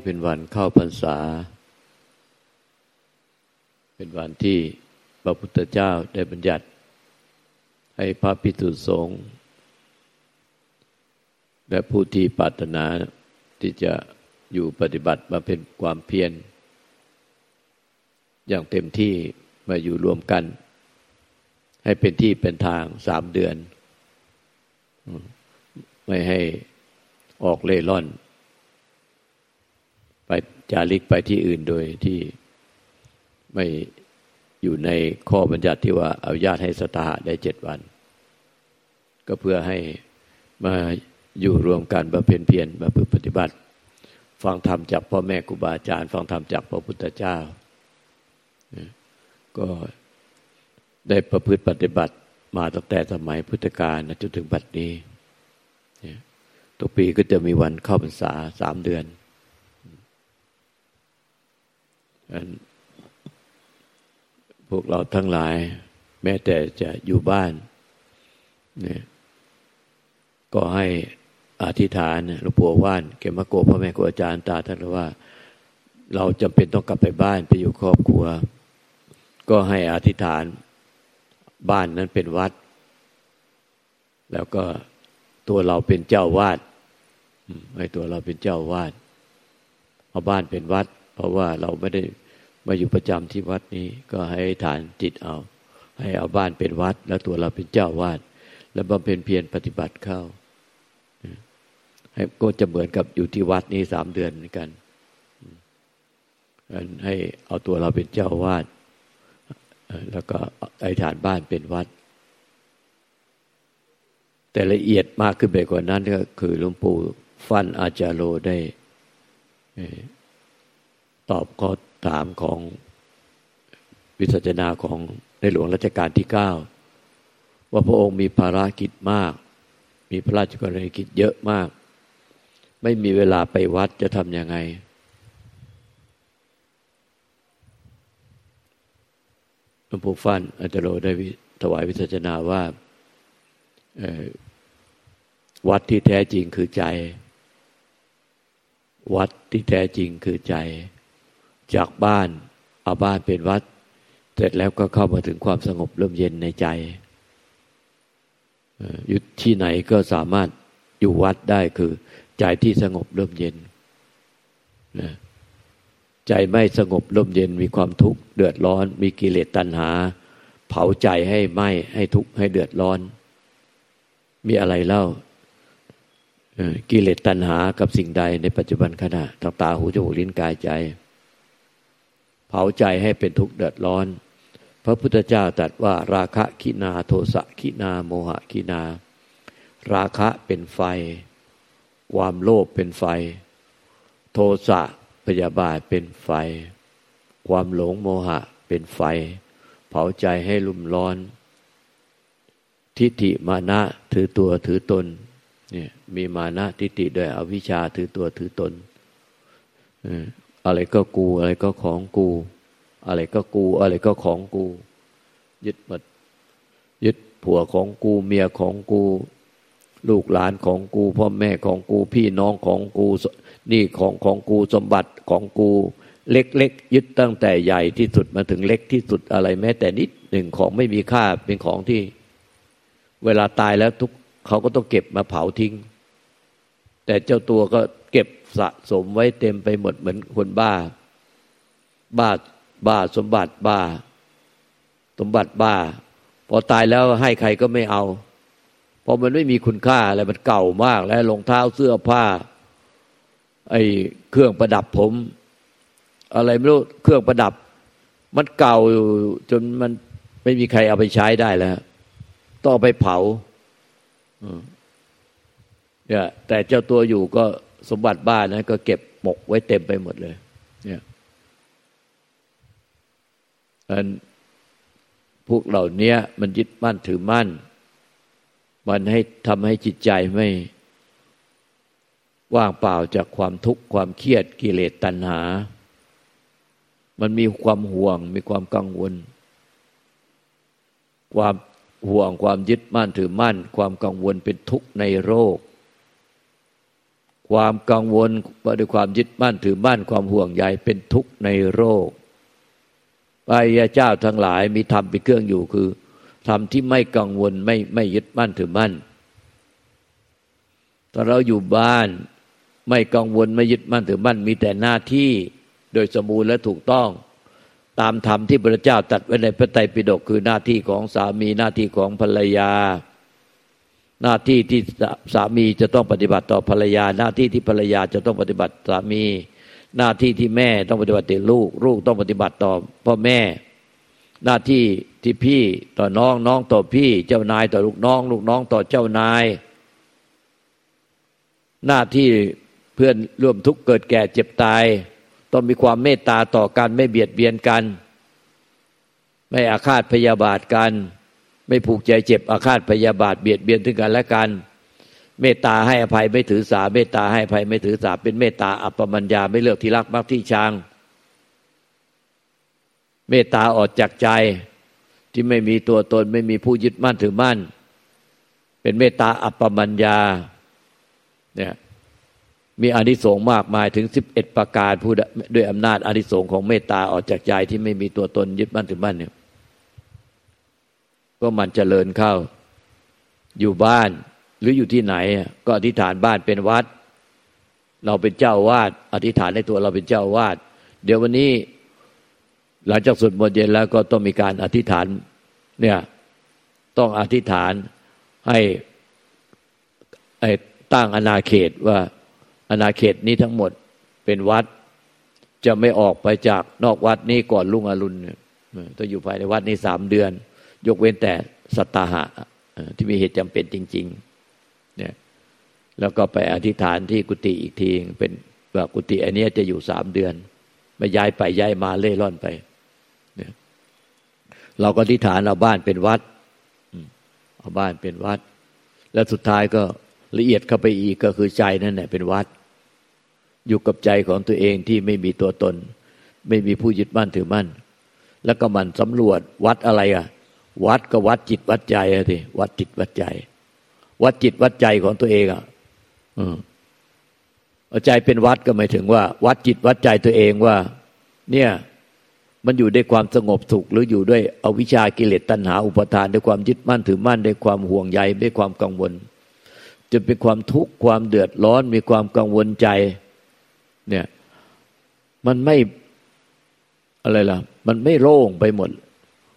้เป็นวันเข้าพรรษา เป็นวันที่พระพุทธเจ้าได้บัญญัติ ให้พระพิสุสงฆ์และผู้ที่ปรารถนาที่จะอยู่ปฏิบัติมาเป็นความเพียรอย่างเต็มที่มาอยู่รวมกัน ให้เป็นที่เป็นทางสามเดือน ไม่ให้ออกเล่ร่อน จาริกไปที่อื่นโดยที่ไม่อยู่ในข้อบัญญัติที่ว่าอนุญาตให้สตาได้เจ็ดวัน ก็เพื่อให้มาอยู่รวมกันมาเพียนเพียนมาปฏิบัติ ฟังธรรมจากพ่อแม่ครูบาอาจารย์ ฟังธรรมจากพระพุทธเจ้า ก็ได้ประพฤติปฏิบัติมาตั้งแต่สมัยพุทธกาลจนถึงบัดนี้ ทุกปีก็จะมีวันเข้าพรรษาสามเดือน พวกเราทั้งหลาย แม้แต่จะอยู่บ้านเนี่ยก็ให้อธิษฐานหลวงปู่ว่านเกมโกพ่อแม่ครูอาจารย์ตาท่านว่า เราจำเป็นต้องกลับไปบ้านไปอยู่ครอบครัว ก็ให้อธิษฐานบ้านนั้นเป็นวัด แล้วก็ตัวเราเป็นเจ้าวาดให้ตัวเราเป็นเจ้าวาดเอาบ้านเป็นวัด เพราะว่าเราไม่ได้ มาอยู่ประจำที่วัดนี้ก็ให้ฐานจิตเอา ให้เอาบ้านเป็นวัด แล้วตัวเราเป็นเจ้าวาดแล้วบำเพ็ญเพียรปฏิบัติเข้าให้ก็จะเหมือนกับอยู่ที่วัดนี้สามเดือนเหมือนกันให้เอาตัวเราเป็นเจ้าวาดแล้วก็ไอฐานบ้านเป็นวัด แต่ละเอียดมากขึ้นไปกว่านั้นก็คือหลวงปู่ฟันอาจารโลได้ ตอบข้อ ถามของวิสัชนาของในหลวงรัชกาลที่เก้าว่าพระองค์มีภารกิจมาก มีพระราชกรณียกิจเยอะมาก ไม่มีเวลาไปวัดจะทำยังไง หลวงปู่ฟันอาจารย์ได้ถวายวิสัชนาว่าวัดที่แท้จริงคือใจ วัดที่แท้จริงคือใจ จากบ้านเอาบ้านเป็นวัด เสร็จแล้วก็เข้ามาถึงความสงบเริ่มเย็นในใจอยู่ที่ไหนก็สามารถอยู่วัดได้คือ ใจที่สงบเริ่มเย็นใจไม่สงบร่มเย็นมีความทุกข์เดือดร้อน มีกิเลสตัณหา เผาใจให้ไหมให้ทุกข์ให้เดือดร้อน มีอะไรเล่ากิเลสตัณหากับสิ่งใดในปัจจุบันขณะทางตาหูจมูกลิ้นกายใจ เผาใจให้เป็นทุกข์เดือดร้อน พระพุทธเจ้าตรัสว่าราคะขินาโทสะขินาโมหะขินา ราคะเป็นไฟ ความโลภเป็นไฟ โทสะพยาบาทเป็นไฟ ความหลงโมหะเป็นไฟ เผาใจให้ลุ่มร้อน ทิฏฐิมานะถือตัวถือตนเนี่ยมีมานะทิฏฐิด้วยอวิชชาถือตัวถือตน อะไรก็กู อะไรก็ของกู อะไรก็กู อะไรก็ของกู ยึดหมดยึดผัวของกูเมียของกู ลูกหลานของกู พ่อแม่ของกู พี่น้องของกู นี่ของของกูสมบัติของกู เล็กๆยึดตั้งแต่ใหญ่ที่สุดมาถึงเล็กที่สุดอะไรแม้แต่นิดหนึ่งของไม่มีค่าเป็นของที่ เวลาตายแล้วทุกเขาก็ต้องเก็บมาเผาทิ้ง แต่เจ้าตัวก็เก็บสะสมไว้เต็มไปหมดเหมือนคนบ้า บ้าบ้าสมบัติบ้า สมบัติบ้า พอตายแล้วให้ใครก็ไม่เอาเพราะมันไม่มีคุณค่าอะไรมันเก่ามาก แล้วรองเท้าเสื้อผ้า ไอ้เครื่องประดับผม อะไรไม่รู้เครื่องประดับ มันเก่าจนมันไม่มีใครเอาไปใช้ได้แล้ว ต้องไปเผา เนี่ยแต่เจ้าตัวอยู่ก็สมบัติบ้านนะก็เก็บหมกไว้เต็มไปหมดเลย เนี่ยอันพวกเหล่านี้มันยึดมั่นถือมั่น มันให้ทำให้จิตใจไม่ว่างเปล่าจากความทุกข์ความเครียดกิเลสตัณหา มันมีความห่วง มีความกังวล ความห่วงความยึดมั่นถือมั่น ความกังวลเป็นทุกข์ในโรค ความกังวลด้วยความยึดมั่นถือมั่นความห่วงใยเป็นทุกข์ในโรคพระยาเจ้าทั้งหลายมีธรรมเป็นเครื่องอยู่คือธรรมที่ไม่กังวลไม่ไม่ยึดมั่นถือมั่นถ้าเราอยู่บ้านไม่กังวลไม่ยึดมั่นถือมั่น มีแต่หน้าที่โดยสมบูรณ์และถูกต้อง ตามธรรมที่พระเจ้าตัดไว้ในพระไตรปิฎกคือหน้าที่ของสามีหน้าที่ของภรรยา หน้าที่ที่สามีจะต้องปฏิบัติต่อภรรยา หน้าที่ที่ภรรยาจะต้องปฏิบัติสามี หน้าที่ที่แม่ต้องปฏิบัติต่อลูก ลูกต้องปฏิบัติต่อพ่อแม่ หน้าที่ที่พี่ต่อน้องน้องต่อพี่ เจ้านายต่อลูกน้อง ลูกน้องต่อเจ้านาย หน้าที่เพื่อนร่วมทุกข์เกิดแก่เจ็บตาย ต้องมีความเมตตาต่อกันไม่เบียดเบียนกัน ไม่อาฆาตพยาบาทกัน ไม่ผูกใจเจ็บอาฆาตพยาบาทเบียดเบียนถึงกันและกัน เมตตาให้อภัยไม่ถือสา เมตตาให้อภัยไม่ถือสา เป็นเมตตาอัปปมัญญาไม่เลือกที่รักมักที่ชัง เมตตาออกจากใจที่ไม่มีตัวตนไม่มีผู้ยึดมั่นถือมั่น เป็นเมตตาอัปปมัญญาเนี่ยมีอานิสงส์มากมายถึงสิบเอ็ดประการผู้ด้วยอำนาจอานิสงส์ของเมตตาออกจากใจที่ไม่มีตัวตนยึดมั่นถือมั่นเนี่ย ก็มันเจริญเข้า อยู่บ้านหรืออยู่ที่ไหน ก็อธิษฐานบ้านเป็นวัด เราเป็นเจ้าวาดอธิษฐานในตัวเราเป็นเจ้าวาด เดี๋ยววันนี้หลังจากสวดมนต์เย็นแล้วก็ต้องมีการอธิษฐานเนี่ยต้องอธิษฐานให้ตั้งอนาเขตว่าอาณาเขตนี้ทั้งหมดเป็นวัด จะไม่ออกไปจากนอกวัดนี้ก่อนลุงอรุณต้องอยู่ภายในวัดนี้สามเดือน ยกเว้นแต่สัตหะที่มีเหตุจำเป็นจริง ๆ เนี่ย แล้วก็ไปอธิษฐานที่กุฏิอีกทีเป็นว่ากุฏิอันนี้จะอยู่สามเดือนไม่ย้ายไปย้ายมาเล่ร่อนไปเนี่ยเราก็อธิษฐานเอาบ้านเป็นวัดเอาบ้านเป็นวัด แล้วสุดท้ายก็ละเอียดเข้าไปอีกก็คือใจนั่นแหละเป็นวัด อยู่กับใจของตัวเองที่ไม่มีตัวตน ไม่มีผู้ยึดมั่นถือมั่น แล้วก็มันสำรวจวัดอะไรอะ วัดก็วัดจิตวัดใจอะทีวัดจิตวัดใจ วัดจิตวัดใจของตัวเองอะอืมเอาใจเป็นวัดก็หมายถึงว่า วัดจิตวัดใจตัวเองว่า เนี่ย มันอยู่ด้วยความสงบสุขหรืออยู่ด้วยอวิชากิเลสตัณหา อุปทานด้วยความยึดมั่นถือมั่นด้วยความห่วงใยด้วยความกังวลจะเป็นความทุกข์ความเดือดร้อนมีความกังวลใจ เนี่ย มันไม่อะไรล่ะ มันไม่โล่งไปหมด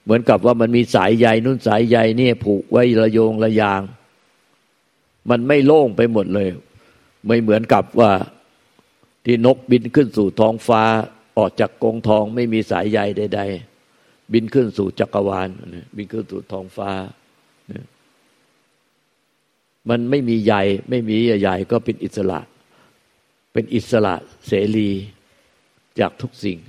เหมือนกับว่ามันมีสายใยนุ่นสายใยนี่ผูกไว้ระโยงระยาง มันไม่โล่งไปหมดเลย ไม่เหมือนกับว่าที่นกบินขึ้นสู่ท้องฟ้าออกจากกองทองไม่มีสายใยใด ๆ บินขึ้นสู่จักรวาลบินขึ้นสู่ท้องฟ้า มันไม่มีใยไม่มีใหญ่ก็เป็นอิสระ เป็นอิสระเสรีจากทุกสิ่ง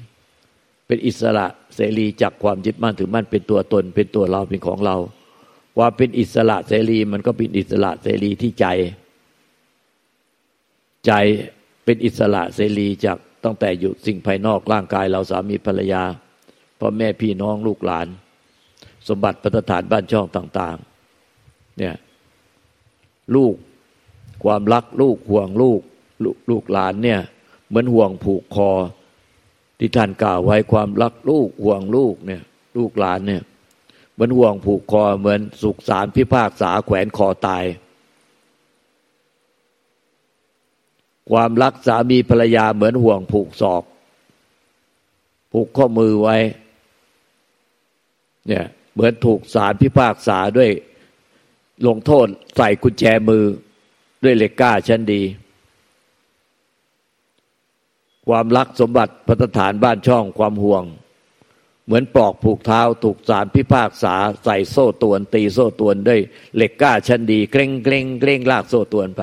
เป็นอิสระ เสรีจากความยึดมั่นถือมั่นเป็นตัวตนเป็นตัวเราเป็นของเรา ว่าเป็นอิสระเสรีมันก็เป็นอิสระเสรีที่ใจ ใจเป็นอิสระเสรีจากตั้งแต่อยู่สิ่งภายนอกร่างกายเราสามีภรรยาพ่อแม่พี่น้องลูกหลาน สมบัติพัฒฐานบ้านช่องต่าง ๆ เนี่ยลูกความรักลูกห่วงลูกลูกหลานเนี่ย เหมือนห่วงผูกคอ ที่ท่านกล่าวไว้ความรักลูกห่วงลูกเนี่ย ลูกหลานเนี่ยเหมือนห่วงผูกคอเหมือนสุขสารพิพากษาแขวนคอตาย ความรักสามีภรรยาเหมือนห่วงผูกศอก ผูกข้อมือไว้ เนี่ยเหมือนถูกสารพิพากษาด้วยลงโทษใส่กุญแจมือด้วยเหล็กก้าชั้นดี ความรักสมบัติพัฒฐานบ้านช่องความห่วง เหมือนปลอกผูกเท้าถูกสารพิพากษาใส่โซ่ตวน ตีโซ่ตวนด้วยเหล็กก้าชั้นดีเกรงเกรงเกรงลากโซ่ตวนไป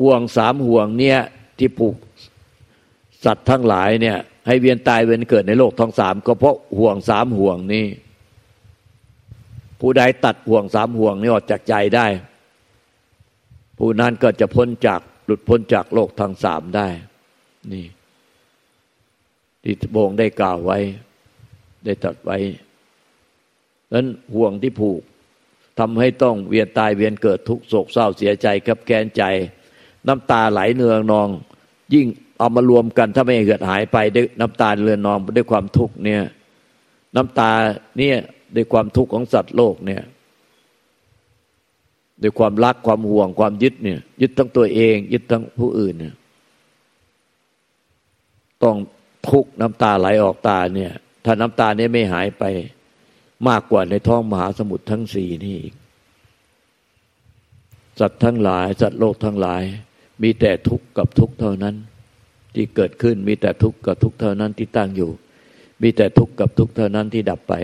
ห่วงสามห่วงเนี่ยที่ผูกสัตว์ทั้งหลายเนี่ย ให้เวียนตายเวียนเกิดในโลกทั้งสามก็เพราะห่วงสามห่วงนี้ ผู้ใดตัดห่วงสามห่วงนี้ออกจากใจได้ ผู้นั้นก็จะพ้นจาก ลุดพ้นจากโลกทางสามได้ นี่ ที่โบงได้กล่าวไว้ ได้ตัดไว้นั้นห่วงที่ผูกทำให้ต้องเวียนตายเวียนเกิดทุกโศกเศร้าเสียใจกับแกนใจ น้ำตาไหลเนืองนอง ยิ่งเอามารวมกันถ้าไม่เกิดหายไปด้วยน้ำตาเรือนนองด้วยความทุกข์เนี่ย น้ำตาเนี่ยด้วยความทุกข์ของสัตว์โลกเนี่ย ด้วยความรักความห่วงความยึดเนี่ย ยึดทั้งตัวเอง ยึดทั้งผู้อื่นเนี่ยต้องทุกน้ำตาไหลออกตาเนี่ย ถ้าน้ำตาเนี้ไม่หายไปมากกว่าในท้องมหาสมุทรทั้งสี่นี่อีกสัตว์ทั้งหลาย สัตว์โลกทั้งหลาย มีแต่ทุกข์กับทุกข์เท่านั้น ที่เกิดขึ้นมีแต่ทุกข์กับทุกข์เท่านั้นที่ตั้งอยู่ มีแต่ทุกข์กับทุกข์เท่านั้นที่ดับไป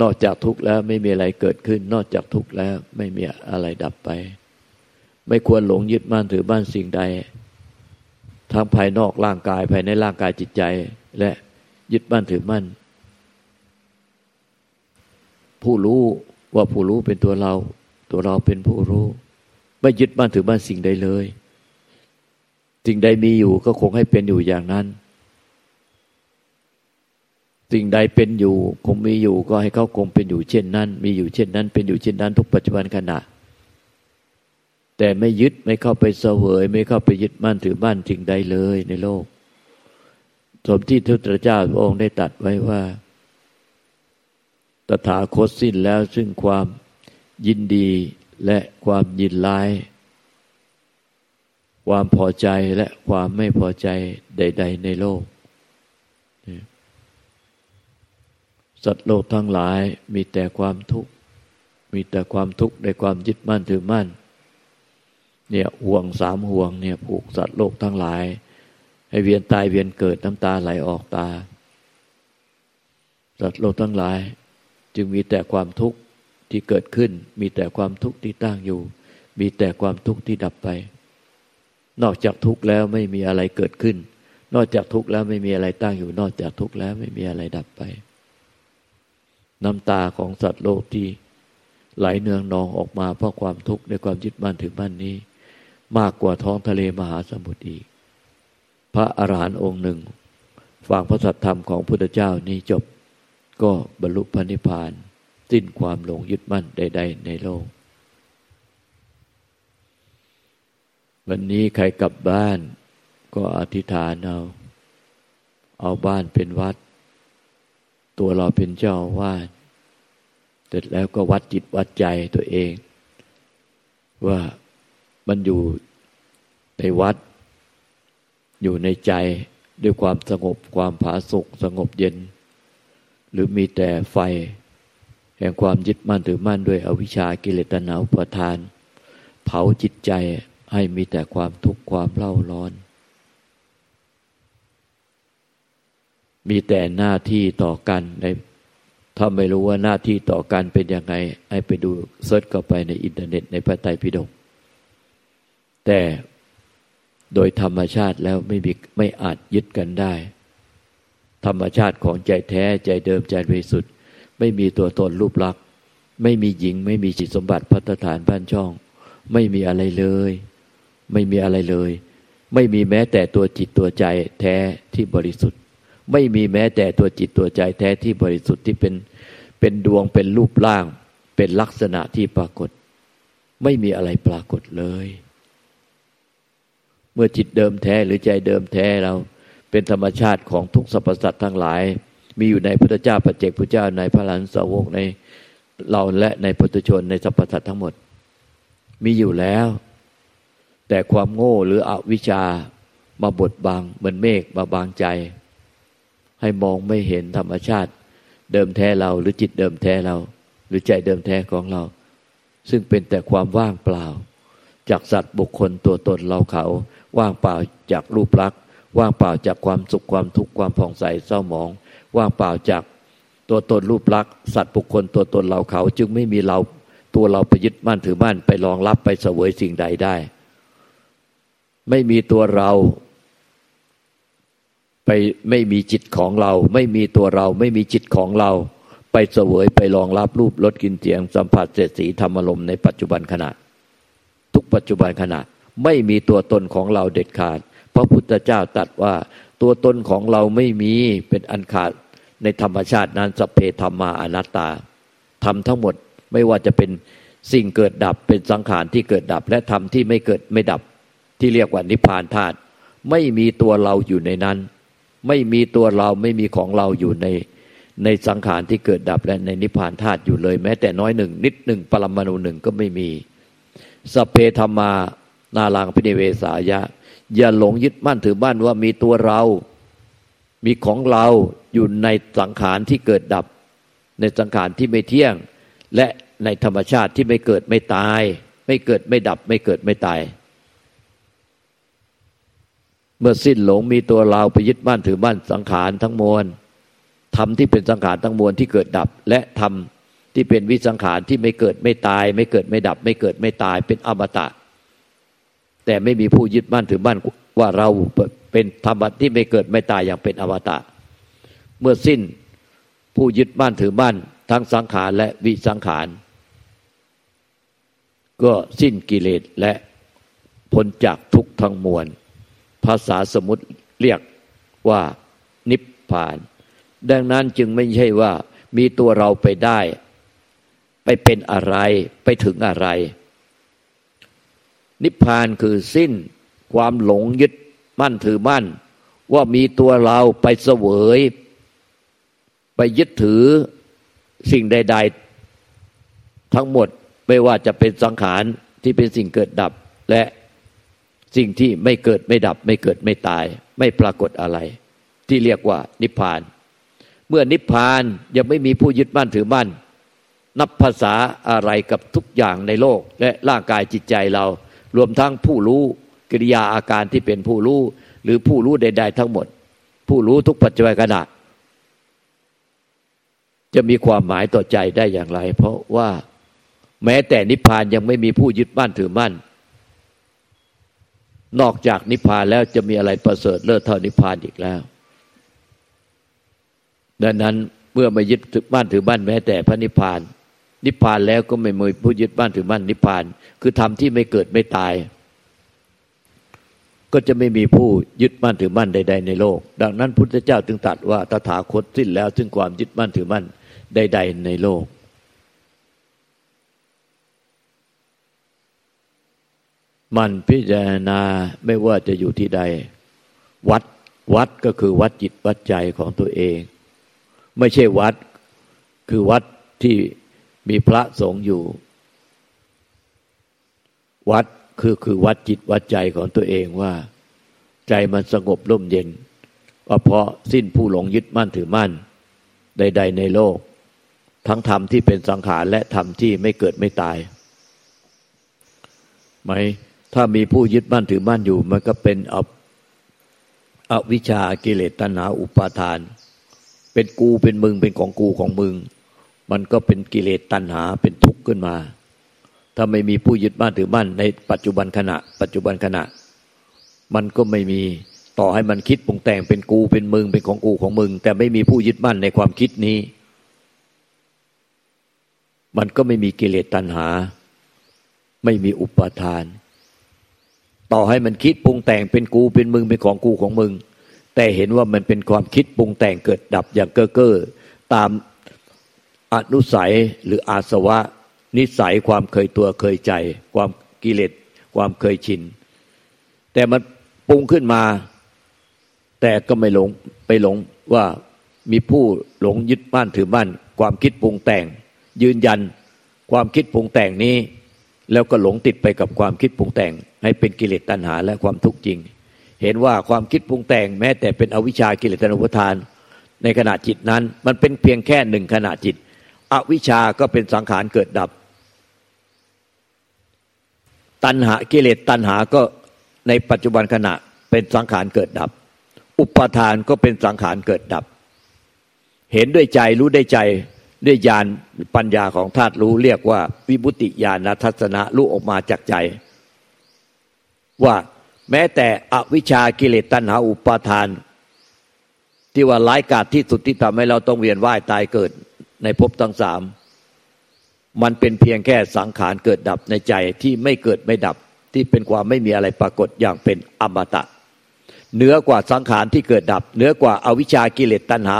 นอกจากทุกข์แล้วไม่มีอะไรเกิดขึ้น นอกจากทุกข์แล้วไม่มีอะไรดับไป ไม่ควรหลงยึดมั่นถือบ้านสิ่งใดทั้งภายนอกร่างกายภายในร่างกายจิตใจ และยึดมั่นถือมั่น ผู้รู้ว่าผู้รู้เป็นตัวเรา ตัวเราเป็นผู้รู้ ไม่ยึดมั่นถือมั่นสิ่งใดเลย สิ่งใดมีอยู่ก็คงให้เป็นอยู่อย่างนั้น สิ่งใดเป็นอยู่ คงมีอยู่ก็ให้เขาคงเป็นอยู่เช่นนั้น มีอยู่เช่นนั้น เป็นอยู่เช่นนั้น ทุกปัจจุบันขณะ แต่ไม่ยึดไม่เข้าไปเสวย ไม่เข้าไปยึดมั่นถือมั่นสิ่งใดเลยในโลก สมที่ทุตรเจ้าพระองค์ได้ตัดไว้ว่า ตถาคตสิ้นแล้วซึ่งความยินดีและความยินร้าย ความพอใจและความไม่พอใจใด ๆ ในโลก สัตว์โลกทั้งหลายมีแต่ความทุกข์ มีแต่ความทุกข์ในความยึดมั่นถือมั่น เนี่ยห่วงสามห่วงเนี่ยผูกสัตว์โลกทั้งหลาย ให้เวียนตายเวียนเกิดน้ำตาไหลออกตา สัตว์โลกทั้งหลาย จึงมีแต่ความทุกข์ที่เกิดขึ้น มีแต่ความทุกข์ที่ตั้งอยู่ มีแต่ความทุกข์ที่ดับไป นอกจากทุกข์แล้วไม่มีอะไรเกิดขึ้น นอกจากทุกข์แล้วไม่มีอะไรตั้งอยู่ นอกจากทุกข์แล้วไม่มีอะไรดับไป น้ำตาของสัตว์โลกที่ไหลเนืองนองออกมาเพราะความทุกข์ในความยึดมั่นถือมั่นนี้ มากกว่าท้องทะเลมหาสมุทรอีก พระอรหันต์องค์หนึ่งฟังพระสัทธรรมของพุทธเจ้านี้จบก็บรรลุพระนิพพาน สิ้นความหลงยึดมั่นใด ๆ ในโลก วันนี้ใครกลับบ้านก็อธิษฐานเอา เอาบ้านเป็นวัด ตัวเราเป็นเจ้าว่าเสร็จแล้วก็วัดจิตวัดใจตัวเอง ว่ามันอยู่ในวัด อยู่ในใจด้วยความสงบความผาสุกสงบเย็น หรือมีแต่ไฟ แห่งความยึดมั่นถือมั่นด้วยอวิชชากิเลสตัณหาอุปาทาน เผาจิตใจให้มีแต่ความทุกข์ความเร่าร้อน มีแต่หน้าที่ต่อกันในถ้าไม่รู้ว่าหน้าที่ต่อกันเป็นยังไง ให้ไปดู search เข้าไปในอินเทอร์เน็ตในพระไตรปิฎกแต่โดยธรรมชาติแล้วไม่มีไม่อาจยึดกันได้ ธรรมชาติของใจแท้ใจเดิมใจบริสุทธิ์ ไม่มีตัวตนรูปลักษณ์ ไม่มีหญิง ไม่มีจิตสมบัติพัฒฐานบ้านช่อง ไม่มีอะไรเลย ไม่มีอะไรเลย ไม่มีแม้แต่ตัวจิตตัวใจแท้ที่บริสุทธิ์ ไม่มีแม้แต่ตัวจิตตัวใจแท้ที่บริสุทธิ์ที่เป็นเป็นดวงเป็นรูปร่าง เป็นลักษณะที่ปรากฏ ไม่มีอะไรปรากฏเลย เมื่อจิตเดิมแท้หรือใจเดิมแท้เรา เป็นธรรมชาติของทุกสรรพสัตว์ทั้งหลาย มีอยู่ในพระเจ้าปัจเจกพระเจ้าในพระหลานสาวกในเราและในพุทธชนในสรรพสัตว์ทั้งหมด มีอยู่แล้ว แต่ความโง่หรืออวิชชามาบดบังเหมือนเมฆมาบางใจ ให้มองไม่เห็นธรรมชาติ เดิมแท้เราหรือจิตเดิมแท้เรา หรือใจเดิมแท้ของเรา ซึ่งเป็นแต่ความว่างเปล่า จากสัตว์บุคคลตัวตนเราเขา ว่างเปล่าจากรูปลักษณ์ ว่างเปล่าจากความสุขความทุกข์ความผ่องใสเศร้าหมอง ว่างเปล่าจากตัวตนรูปลักษณ์สัตว์บุคคลตัวตนเราเขา จึงไม่มีเราตัวเราไปยึดมั่นถือมั่นไปรองรับไปเสวยสิ่งใดได้ ไม่มีตัวเรา ไปไม่มีจิตของเรา ไม่มีตัวเราไม่มีจิตของเรา ไปเสวยไปรองรับรูปรสกินเสียงสัมผัสเสสีธรรมลมในปัจจุบันขณะ ทุกปัจจุบันขณะไม่มีตัวตนของเราเด็ดขาด พระพุทธเจ้าตรัสว่าตัวตนของเราไม่มีเป็นอันขาดในธรรมชาตินั้นสเพธรรมาอนัตตาทำทั้งหมดไม่ว่าจะเป็นสิ่งเกิดดับเป็นสังขารที่เกิดดับและธรรมที่ไม่เกิดไม่ดับ ที่เรียกว่านิพพานธาตุไม่มีตัวเราอยู่ในนั้น ไม่มีตัวเราไม่มีของเราอยู่ในในสังขารที่เกิดดับและในนิพพานธาตุอยู่เลย แม้แต่น้อยหนึ่งนิดหนึ่งปรมาณูหนึ่งก็ไม่มีสเพธรรมานาลังพิเนเวสายะ อย่าหลงยึดมั่นถือบ้านว่ามีตัวเรา มีของเราอยู่ในสังขารที่เกิดดับ ในสังขารที่ไม่เที่ยง และในธรรมชาติที่ไม่เกิดไม่ตาย ไม่เกิดไม่ดับ ไม่เกิดไม่ตาย เมื่อสิ้นหลงมีตัวเราไปยึดบ้านถือบ้านสังขารทั้งมวลธรรมที่เป็นสังขารทั้งมวลที่เกิดดับ และธรรมที่เป็นวิสังขารที่ไม่เกิดไม่ตาย ไม่เกิดไม่ดับ ไม่เกิดไม่ตายเป็นอมตะ แต่ไม่มีผู้ยึดมั่นถือมั่นว่าเราเป็นธรรมะที่ไม่เกิดไม่ตายอย่างเป็นอมตะ เมื่อสิ้นผู้ยึดมั่นถือมั่น ทั้งสังขารและวิสังขาร ก็สิ้นกิเลสและพ้นจากทุกทั้งมวล ภาษาสมุติเรียกว่านิพพาน ดังนั้นจึงไม่ใช่ว่ามีตัวเราไปได้ ไปเป็นอะไรไปถึงอะไร นิพพานคือสิ้นความหลงยึดมั่นถือมั่น ว่ามีตัวเราไปเสวย ไปยึดถือสิ่งใด ๆ ทั้งหมดไม่ว่าจะเป็นสังขารที่เป็นสิ่งเกิดดับและ สิ่งที่ไม่เกิดไม่ดับ ไม่เกิดไม่ตาย ไม่ปรากฏอะไร ที่เรียกว่านิพพาน เมื่อนิพพานยังไม่มีผู้ยึดมั่นถือมั่น นับภาษาอะไรกับทุกอย่างในโลก และร่างกายจิตใจเรา รวมทั้งผู้รู้กิริยาอาการที่เป็นผู้รู้ หรือผู้รู้ใด ๆ ทั้งหมด ผู้รู้ทุกปัจจุบันขณะจะมีความหมายต่อใจได้อย่างไร เพราะว่าแม้แต่นิพพานยังไม่มีผู้ยึดมั่นถือมั่น นอกจากนิพพานแล้วจะมีอะไรประเสริฐเลิศเท่านิพพานอีกแล้ว ดังนั้นเมื่อมายึดมั่นถือมั่นแม้แต่พระนิพพาน นิพพานแล้วก็ไม่มีผู้ยึดบ้านถือบ้านนิพพาน คือธรรมที่ไม่เกิดไม่ตาย ก็จะไม่มีผู้ยึดมั่นถือมั่นใด ๆ ในโลก ดังนั้นพุทธเจ้าจึงตรัสว่าตถาคตสิ้นแล้วซึ่งความยึดมั่นถือมั่นใด ๆ ในโลก มันพิจารณาไม่ว่าจะอยู่ที่ใด วัดวัดก็คือวัดจิตวัดใจของตัวเอง ไม่ใช่วัดคือวัดที่มีพระสงฆ์อยู่ วัดคือคือวัดจิตวัดใจของตัวเองว่า ใจมันสงบร่มเย็นว่าเพราะสิ้นผู้หลงยึดมั่นถือมั่น ใด ๆ ในโลก ทั้งธรรมที่เป็นสังขารและธรรมที่ไม่เกิดไม่ตายไหม ถ้ามีผู้ยึดมั่นถือมั่นอยู่ มันก็เป็นออวิชากิเลสตัณหาอุปาทาน เป็นกูเป็นมึงเป็นของกูของมึง มันก็เป็นกิเลสตัณหาเป็นทุกข์ขึ้นมา ถ้าไม่มีผู้ยึดบ้านถือบ้านในปัจจุบันขณะ ปัจจุบันขณะ มันก็ไม่มีต่อให้มันคิดปรุงแต่งเป็นกูเป็นมึงเป็นของกูของมึง แต่ไม่มีผู้ยึดมั่นในความคิดนี้ มันก็ไม่มีกิเลสตัณหา ไม่มีอุปาทาน ต่อให้มันคิดปรุงแต่งเป็นกูเป็นมึงเป็นของกูของมึง แต่เห็นว่ามันเป็นความคิดปรุงแต่งเกิดดับอย่างเก้อเก้อตามอนุสัยหรืออาสวะ นิสัยความเคยตัวเคยใจ ความกิเลสความเคยชิน แต่มันปรุงขึ้นมา แต่ก็ไม่หลงไปหลงว่ามีผู้หลงยึดบ้านถือบ้านความคิดปรุงแต่ง ยืนยัน ความคิดปรุงแต่งนี้ แล้วก็หลงติดไปกับความคิดปรุงแต่ง ให้เป็นกิเลสตัณหาและความทุกข์จริง เห็นว่าความคิดปรุงแต่งแม้แต่เป็นอวิชชากิเลสตัณหาในขณะจิตนั้น มันเป็นเพียงแค่หนึ่งขณะจิต อวิชาก็เป็นสังขารเกิดดับ ตัณหากิเลสตัณหาก็ในปัจจุบันขณะเป็นสังขารเกิดดับ อุปทานก็เป็นสังขารเกิดดับ เห็นด้วยใจรู้ได้ใจด้วยญาณปัญญาของธาตุรู้เรียกว่าวิบุติญาณทัศนะรู้ออกมาจากใจ ว่าแม้แต่อวิชากิเลสตัณหาอุปาทาน ที่ว่าร้ายกาจที่สุดที่ทำให้เราต้องเวียนว่ายตายเกิดในภพทั้งสามมันเป็นเพียงแค่สังขารเกิดดับในใจที่ไม่เกิดไม่ดับที่เป็นความไม่มีอะไรปรากฏอย่างเป็นอมตะเหนือกว่าสังขารที่เกิดดับเหนือกว่าอาวิชากิเลสตัณหา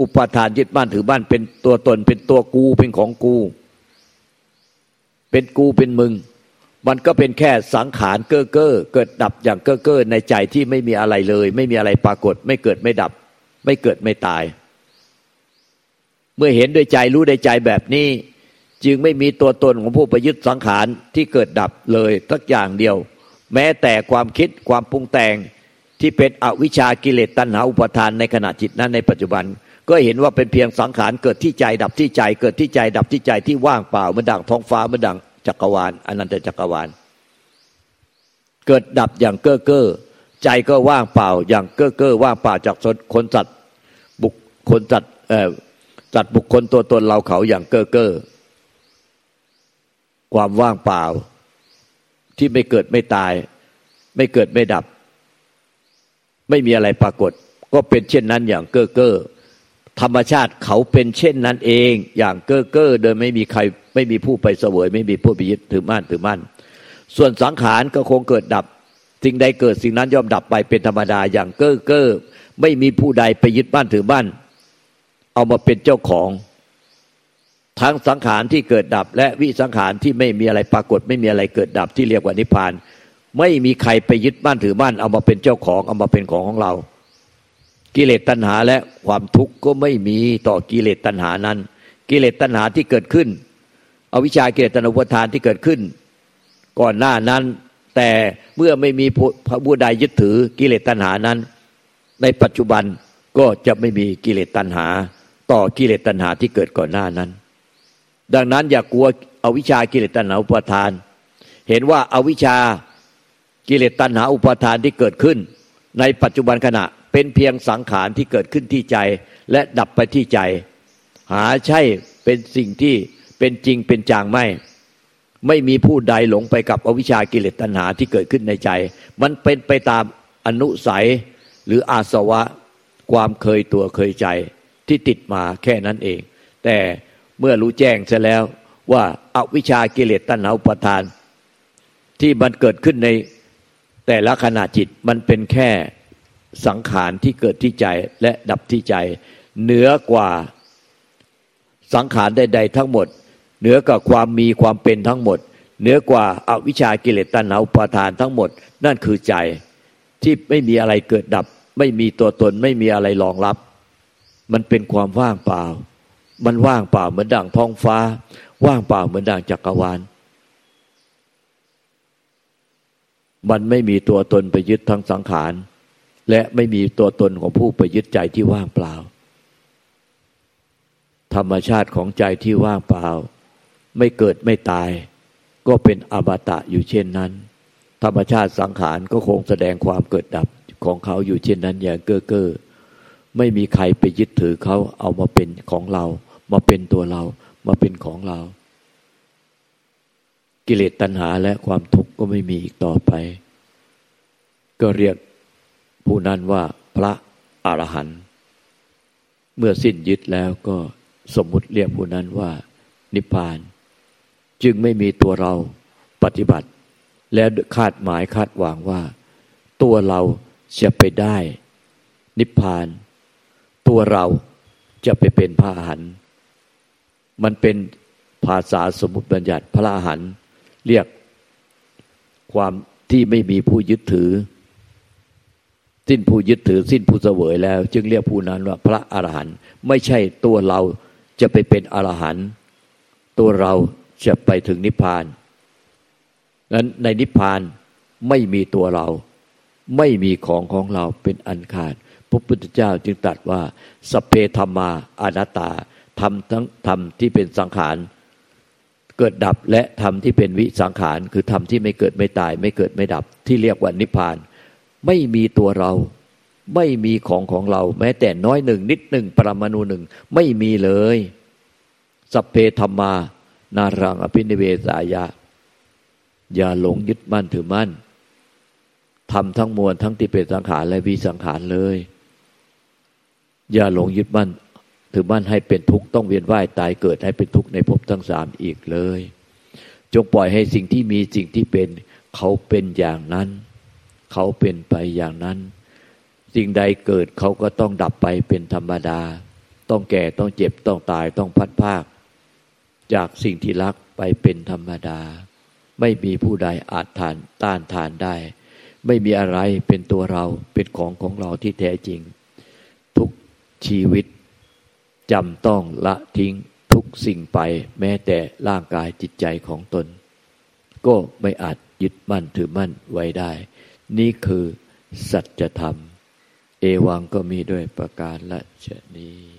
อุปาทานยึดบ้านถือบ้านเป็นตัวตนเป็นตัวกูเป็นของกู เป็นกูเป็นมึง มันก็เป็นแค่สังขารเก้อเก้อเกิดดับอย่างเก้อเก้อในใจที่ไม่มีอะไรเลย ไม่มีอะไรปรากฏ ไม่เกิดไม่ดับ ไม่เกิดไม่ตาย เมื่อเห็นด้วยใจรู้ด้วยใจแบบนี้ จึงไม่มีตัวตนของผู้ประยุทธ์สังขารที่เกิดดับเลยสักอย่างเดียว แม้แต่ความคิดความปรุงแต่งที่เป็นอวิชากิเลสตัณหาอุปทานในขณะจิตนั้นในปัจจุบัน ก็เห็นว่าเป็นเพียงสังขารเกิดที่ใจดับที่ใจ เกิดที่ใจดับที่ใจที่ว่างเปล่ามือนดังท้องฟ้ามือนดัง จักรวาลอนันตจักรวาล เกิดดับอย่างเก้อเก้อใจก็ว่างเปล่าอย่างเก้อเก้อว่างเปล่าจากคนสัตว์บุคคลสัตว์เอ่อสัตว์บุคคลตัวตนเราเขาอย่างเก้อเก้อความว่างเปล่าที่ไม่เกิดไม่ตาย ไม่เกิดไม่ดับ ไม่มีอะไรปรากฏ ก็เป็นเช่นนั้นอย่างเก้อเก้อธรรมชาติเขาเป็นเช่นนั้นเอง อย่างเก้อเก้อโดยไม่มีใคร ไม่มีผู้ไปเสวย ไม่มีผู้ไปยึดถือมั่นถือมั่น ส่วนสังขารก็คงเกิดดับ สิ่งใดเกิดสิ่งนั้นย่อมดับไปเป็นธรรมดาอย่างเก้อเก้อไม่มีผู้ใดไปยึดบ้านถือบ้าน เอามาเป็นเจ้าของ ทั้งสังขารที่เกิดดับ และวิสังขารที่ไม่มีอะไรปรากฏ ไม่มีอะไรเกิดดับที่เรียกว่านิพพาน ไม่มีใครไปยึดบ้านถือบ้านเอามาเป็นเจ้าของเอามาเป็นของของเรา กิเลสตัณหาและความทุกข์ก็ไม่มีต่อกิเลสตัณหานั้น กิเลสตัณหาที่เกิดขึ้น อวิชากิเลสตัณหาทานที่เกิดขึ้น ก่อนหน้านั้น แต่เมื่อไม่มีพระบุใดยึดถือกิเลสตัณหานั้น ในปัจจุบันก็จะไม่มีกิเลสตัณหา ต่อกิเลสตัณหาที่เกิดก่อนหน้านั้น ดังนั้นอย่ากลัวอวิชากิเลสตัณหาอุปทาน เห็นว่าอาวิชากิเลสตัณหาอุปทานที่เกิดขึ้น ในปัจจุบันขณะเป็นเพียงสังขารที่เกิดขึ้นที่ใจและดับไปที่ใจ หาใช่เป็นสิ่งที่ เป็นจริงเป็นจางไม่ ไม่มีผู้ใดหลงไปกับอวิชากิเลสตัณหาที่เกิดขึ้นในใจ มันเป็นไปตามอนุสัยหรืออาสวะความเคยตัวเคยใจที่ติดมาแค่นั้นเอง แต่เมื่อรู้แจ้งเสียแล้วว่าอาวิชากิเลสตัณหาอุปทาน ที่มันเกิดขึ้นในแต่ละขณะจิตมันเป็นแค่สังขารที่เกิดที่ใจและดับที่ใจ เหนือกว่าสังขารใดๆทั้งหมด เหนือกว่าความมีความเป็นทั้งหมด เหนือกว่าอาวิชากิเลสตัณหาอุปาทานทั้งหมด นั่นคือใจที่ไม่มีอะไรเกิดดับ ไม่มีตัวตนไม่มีอะไรรองรับ มันเป็นความว่างเปล่า มันว่างเปล่าเหมือนดังท้องฟ้า ว่างเปล่าเหมือนดังจักรวาลมันไม่มีตัวตนไปยึดทั้งสังขาร และไม่มีตัวตนของผู้ไปยึดใจที่ว่างเปล่า ธรรมชาติของใจที่ว่างเปล่า ไม่เกิดไม่ตาย ก็เป็นอมตะอยู่เช่นนั้น ธรรมชาติสังขารก็คงแสดงความเกิดดับของเขาอยู่เช่นนั้นอย่างเก้อเก้อไม่มีใครไปยึดถือเขาเอามาเป็นของเรา มาเป็นตัวเรา มาเป็นของเรา กิเลสตัณหาและความทุกข์ก็ไม่มีอีกต่อไป ก็เรียกผู้นั้นว่าพระอรหันต์เมื่อสิ้นยึดแล้วก็สมมุติเรียกผู้นั้นว่านิพพาน จึงไม่มีตัวเราปฏิบัติ แล้วคาดหมายคาดหวังว่า ตัวเราจะไปได้ นิพพาน ตัวเราจะไปเป็นพระอรหันต์มันเป็นภาษาสมมติบัญญัติพระอรหันต์เรียกความที่ไม่มีผู้ยึดถือ สิ้นผู้ยึดถือ สิ้นผู้เสวยแล้ว จึงเรียกผู้นั้นว่าพระอรหันต์ไม่ใช่ตัวเราจะไปเป็นอรหันต์ตัวเรา จะไปถึงนิพพานนั้นในนิพพานไม่มีตัวเรา ไม่มีของของเราเป็นอันขาด พระพุทธเจ้าจึงตรัสว่า สเพธรรมาอนัตตาทำทั้งธรรมที่เป็นสังขาร เกิดดับและธรรมที่เป็นวิสังขารคือธรรมที่ไม่เกิดไม่ตาย ไม่เกิดไม่ดับ ที่เรียกว่านิพพาน ไม่มีตัวเรา ไม่มีของของเรา แม้แต่น้อยหนึ่งนิดหนึ่งปรมาณูหนึ่งไม่มีเลยสเพธรรมา นารังอภินิเวสายะ อย่าหลงยึดมั่นถือมั่นทำทั้งมวลทั้งที่เป็นสังขารและวิสังขารเลย อย่าหลงยึดมั่นถือมั่นให้เป็นทุกข์ต้องเวียนว่ายตายเกิดให้เป็นทุกข์ในภพทั้งสามอีกเลย จงปล่อยให้สิ่งที่มีสิ่งที่เป็นเขาเป็นอย่างนั้น เขาเป็นไปอย่างนั้น สิ่งใดเกิดเขาก็ต้องดับไปเป็นธรรมดา ต้องแก่ต้องเจ็บต้องตายต้องพัดภาค จากสิ่งที่รักไปเป็นธรรมดา ไม่มีผู้ใดอาจทานต้านทานได้ ไม่มีอะไรเป็นตัวเราเป็นของของเราที่แท้จริง ทุกชีวิตจำต้องละทิ้งทุกสิ่งไปแม้แต่ร่างกายจิตใจของตน ก็ไม่อาจยึดมั่นถือมั่นไว้ได้ นี่คือสัจธรรม เอวังก็มีด้วยประการละชนี้